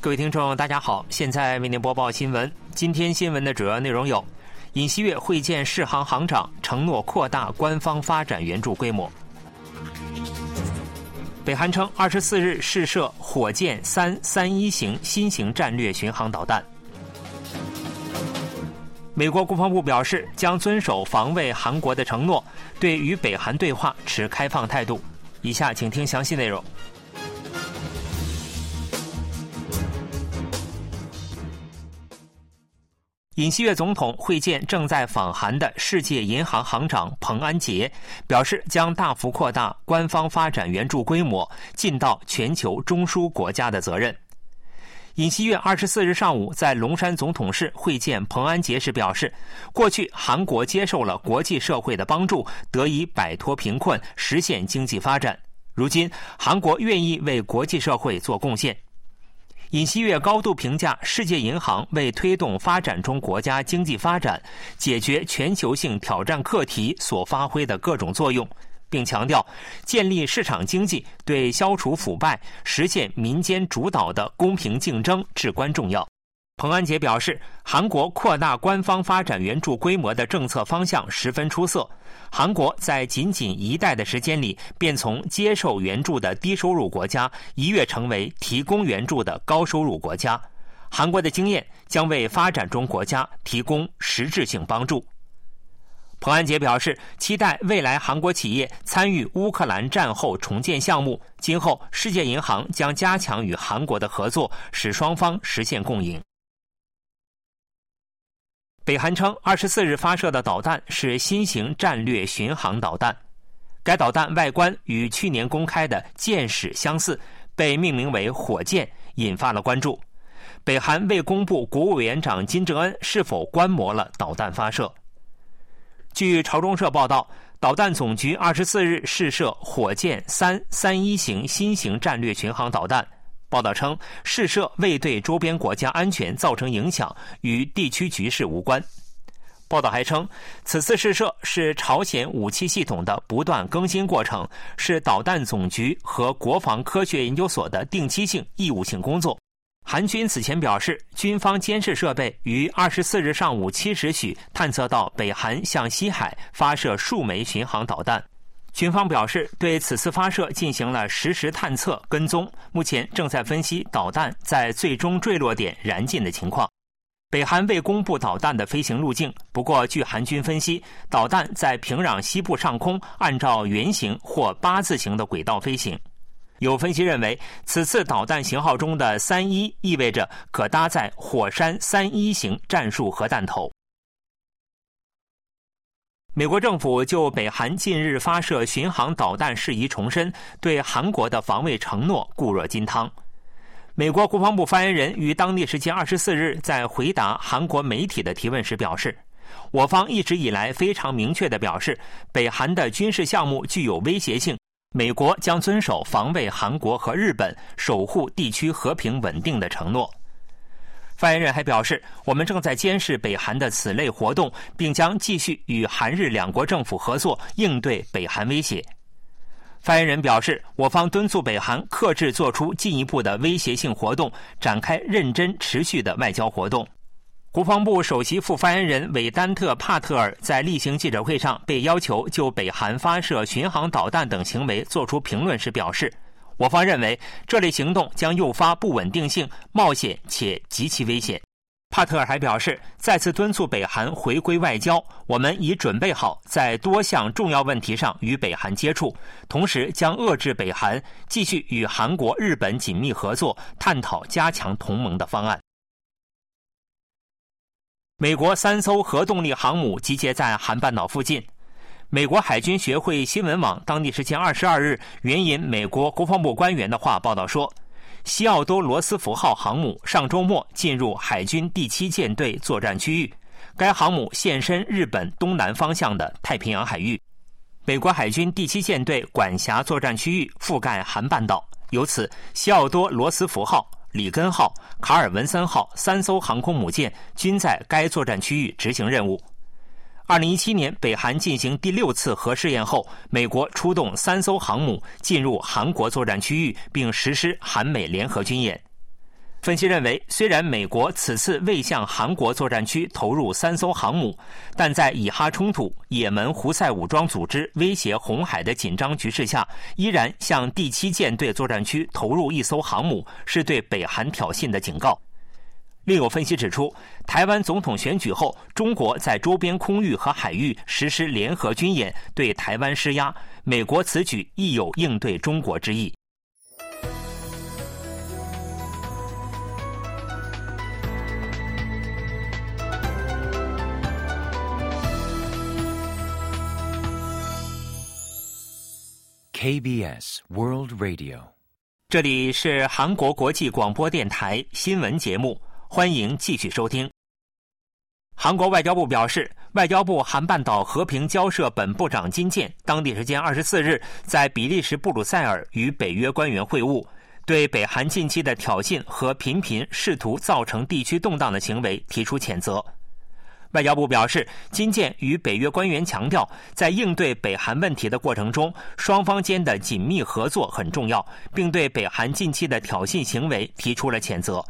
各位听众，大家好，现在为您播报新闻。今天新闻的主要内容有：尹锡悦会见世行行长，承诺扩大官方发展援助规模；北韩称二十四日试射火箭三三一型新型战略巡航导弹；美国国防部表示将遵守防卫韩国的承诺，对与北韩对话持开放态度。以下请听详细内容。尹锡悦总统会见正在访韩的世界银行行长彭安杰，表示将大幅扩大官方发展援助规模，尽到全球中枢国家的责任。尹锡悦二十四日上午在龙山总统室会见彭安杰时表示，过去韩国接受了国际社会的帮助，得以摆脱贫困，实现经济发展。如今，韩国愿意为国际社会做贡献。尹锡悦高度评价世界银行为推动发展中国家经济发展、解决全球性挑战课题所发挥的各种作用，并强调建立市场经济对消除腐败、实现民间主导的公平竞争至关重要。彭安杰表示，韩国扩大官方发展援助规模的政策方向十分出色。韩国在仅仅一代的时间里，便从接受援助的低收入国家一跃成为提供援助的高收入国家。韩国的经验将为发展中国家提供实质性帮助。彭安杰表示，期待未来韩国企业参与乌克兰战后重建项目。今后，世界银行将加强与韩国的合作，使双方实现共赢。北韩称，二十四日发射的导弹是新型战略巡航导弹。该导弹外观与去年公开的箭矢相似，被命名为“火箭”，引发了关注。北韩未公布国务委员长金正恩是否观摩了导弹发射。据朝中社报道，导弹总局二十四日试射火箭三三一型新型战略巡航导弹。报道称，试射未对周边国家安全造成影响，与地区局势无关。报道还称，此次试射是朝鲜武器系统的不断更新过程，是导弹总局和国防科学研究所的定期性义务性工作。韩军此前表示，军方监视设备于二十四日上午七时许探测到北韩向西海发射数枚巡航导弹。军方表示，对此次发射进行了实时探测跟踪，目前正在分析导弹在最终坠落点燃尽的情况。北韩未公布导弹的飞行路径，不过据韩军分析，导弹在平壤西部上空按照圆形或八字形的轨道飞行。有分析认为，此次导弹型号中的“三一”意味着可搭载火山三一型战术核弹头。美国政府就北韩近日发射巡航导弹事宜重申对韩国的防卫承诺固若金汤。美国国防部发言人于当地时间二十四日在回答韩国媒体的提问时表示：“我方一直以来非常明确的表示，北韩的军事项目具有威胁性，美国将遵守防卫韩国和日本、守护地区和平稳定的承诺。”发言人还表示，我们正在监视北韩的此类活动，并将继续与韩日两国政府合作应对北韩威胁。发言人表示，我方敦促北韩克制做出进一步的威胁性活动，展开认真持续的外交活动。国防部首席副发言人韦丹特·帕特尔在例行记者会上被要求就北韩发射巡航导弹等行为作出评论时表示。我方认为，这类行动将诱发不稳定性、冒险且极其危险。帕特尔还表示，再次敦促北韩回归外交，我们已准备好在多项重要问题上与北韩接触，同时将遏制北韩继续与韩国、日本紧密合作，探讨加强同盟的方案。美国三艘核动力航母集结在韩半岛附近。美国海军学会新闻网当地时间二十二日援引美国国防部官员的话报道说，西奥多·罗斯福号航母上周末进入海军第七舰队作战区域，该航母现身日本东南方向的太平洋海域。美国海军第七舰队管辖作战区域覆盖韩半岛，由此西奥多·罗斯福号、里根号、卡尔文森号三艘航空母舰均在该作战区域执行任务。二零一七年，北韩进行第六次核试验后，美国出动三艘航母进入韩国作战区域，并实施韩美联合军演。分析认为，虽然美国此次未向韩国作战区投入三艘航母，但在以哈冲突、也门胡塞武装组织威胁红海的紧张局势下，依然向第七舰队作战区投入一艘航母，是对北韩挑衅的警告。另有分析指出，台湾总统选举后，中国在周边空域和海域实施联合军演，对台湾施压，美国此举亦有应对中国之意。KBS World Radio，这里是韩国国际广播电台新闻节目，欢迎继续收听。韩国外交部表示，外交部韩半岛和平交涉本部长金健当地时间二十四日在比利时布鲁塞尔与北约官员会晤，对北韩近期的挑衅和频频试图造成地区动荡的行为提出谴责。外交部表示，金建与北约官员强调，在应对北韩问题的过程中，双方间的紧密合作很重要，并对北韩近期的挑衅行为提出了谴责。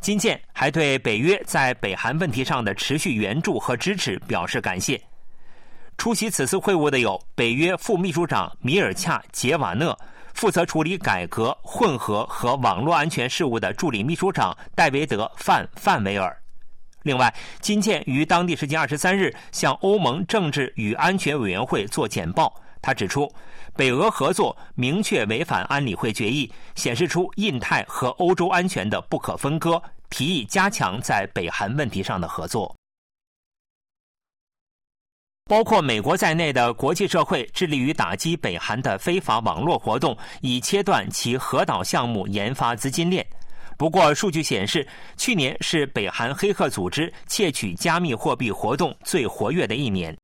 金建还对北约在北韩问题上的持续援助和支持表示感谢。出席此次会晤的有北约副秘书长米尔恰杰瓦讷，负责处理改革、混合和网络安全事务的助理秘书长戴维德范范维尔。另外，金建于当地时间二十三日向欧盟政治与安全委员会做简报。他指出，北俄合作明确违反安理会决议，显示出印太和欧洲安全的不可分割，提议加强在北韩问题上的合作。包括美国在内的国际社会致力于打击北韩的非法网络活动，以切断其核岛项目研发资金链。不过，数据显示，去年是北韩黑客组织窃取加密货币活动最活跃的一年。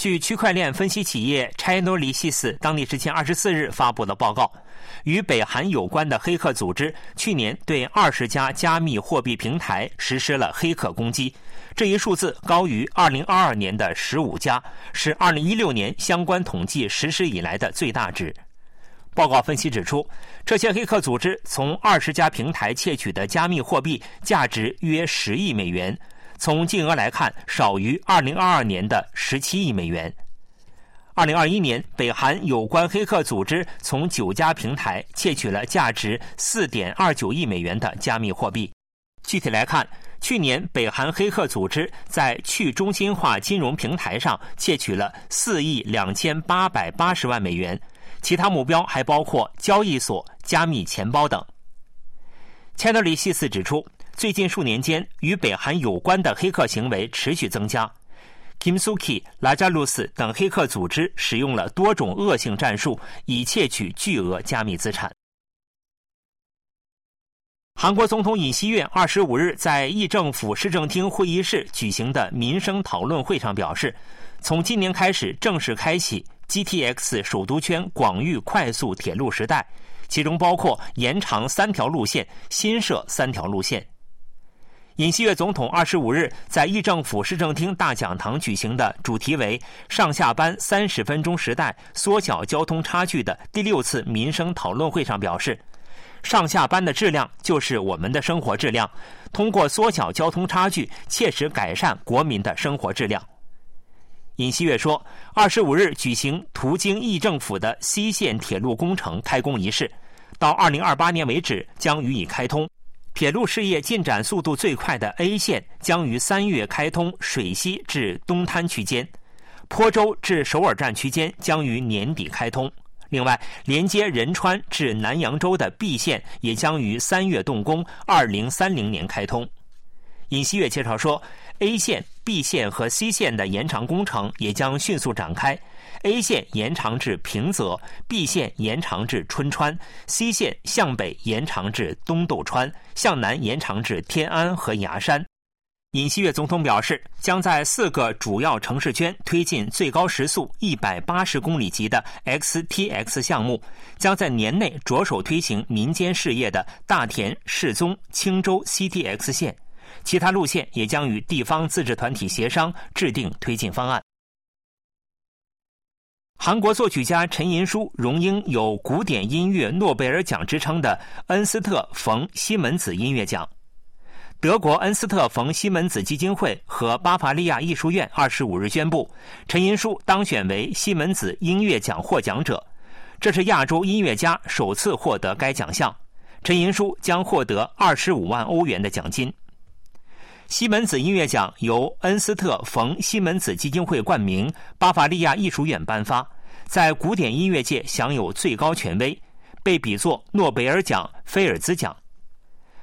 据区块链分析企业 Chainalysis 当地时间二十四日发布的报告，与北韩有关的黑客组织去年对二十家加密货币平台实施了黑客攻击，这一数字高于二零二二年的十五家，是二零一六年相关统计实施以来的最大值。报告分析指出，这些黑客组织从二十家平台窃取的加密货币价值约十亿美元，从金额来看，少于二零二二年的十七亿美元。二零二一年，北韩有关黑客组织从九家平台窃取了价值四点二九亿美元的加密货币。具体来看，去年北韩黑客组织在去中心化金融平台上窃取了四亿两千八百八十万美元。其他目标还包括交易所、加密钱包等。切德里西斯指出，最近数年间，与北韩有关的黑客行为持续增加。Kimsuki、拉扎鲁斯等黑客组织使用了多种恶性战术，以窃取巨额加密资产。韩国总统尹锡悦二十五日在议政府市政厅会议室举行的民生讨论会上表示，从今年开始正式开启。GTX 首都圈广域快速铁路时代，其中包括延长三条路线、新设三条路线。尹锡悦总统二十五日在议政府市政厅大讲堂举行的主题为“上下班三十分钟时代，缩小交通差距”的第六次民生讨论会上表示，上下班的质量就是我们的生活质量，通过缩小交通差距，切实改善国民的生活质量。尹锡悦说，二十五日举行途经议政府的西线铁路工程开工仪式，到二零二八年为止将予以开通。铁路事业进展速度最快的 A 线将于三月开通水西至东滩区间，坡州至首尔站区间将于年底开通。另外，连接仁川至南扬州的 B 线也将于三月动工，二零三零年开通。尹锡悦介绍说。A 线、B 线和 C 线的延长工程也将迅速展开。A 线延长至平泽，B 线延长至春川，C 线向北延长至东斗川，向南延长至天安和牙山。尹锡悦总统表示，将在四个主要城市圈推进最高时速一百八十公里级的 XTX 项目，将在年内着手推行民间事业的大田、世宗、青州 CTX 线。其他路线也将与地方自治团体协商，制定推进方案。韩国作曲家陈寅书荣膺有“古典音乐诺贝尔奖”之称的恩斯特·冯·西门子音乐奖。德国恩斯特·冯·西门子基金会和巴伐利亚艺术院二十五日宣布，陈寅书当选为西门子音乐奖获奖者。这是亚洲音乐家首次获得该奖项。陈寅书将获得二十五万欧元的奖金。西门子音乐奖由恩斯特·冯·西门子基金会冠名，巴伐利亚艺术院颁发，在古典音乐界享有最高权威，被比作诺贝尔奖、菲尔兹奖。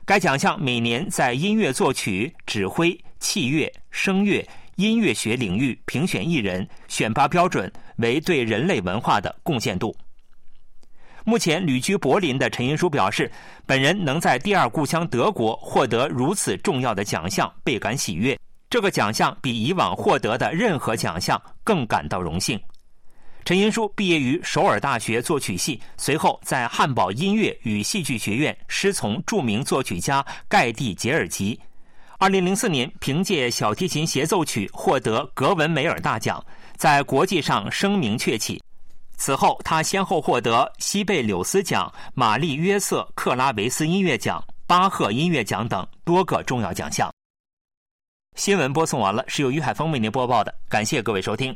该奖项每年在音乐作曲、指挥、器乐、声乐、音乐学领域评选艺人，选拔标准为对人类文化的贡献度。目前旅居柏林的陈寅书表示，本人能在第二故乡德国获得如此重要的奖项，倍感喜悦。这个奖项比以往获得的任何奖项更感到荣幸。陈寅书毕业于首尔大学作曲系，随后在汉堡音乐与戏剧学院师从著名作曲家盖蒂·杰尔吉。二零零四年，凭借小提琴协奏曲获得格文梅尔大奖，在国际上声名鹊起。此后，他先后获得西贝柳斯奖、玛丽约瑟克拉维斯音乐奖、巴赫音乐奖等多个重要奖项。新闻播送完了，是由于海峰为您播报的，感谢各位收听。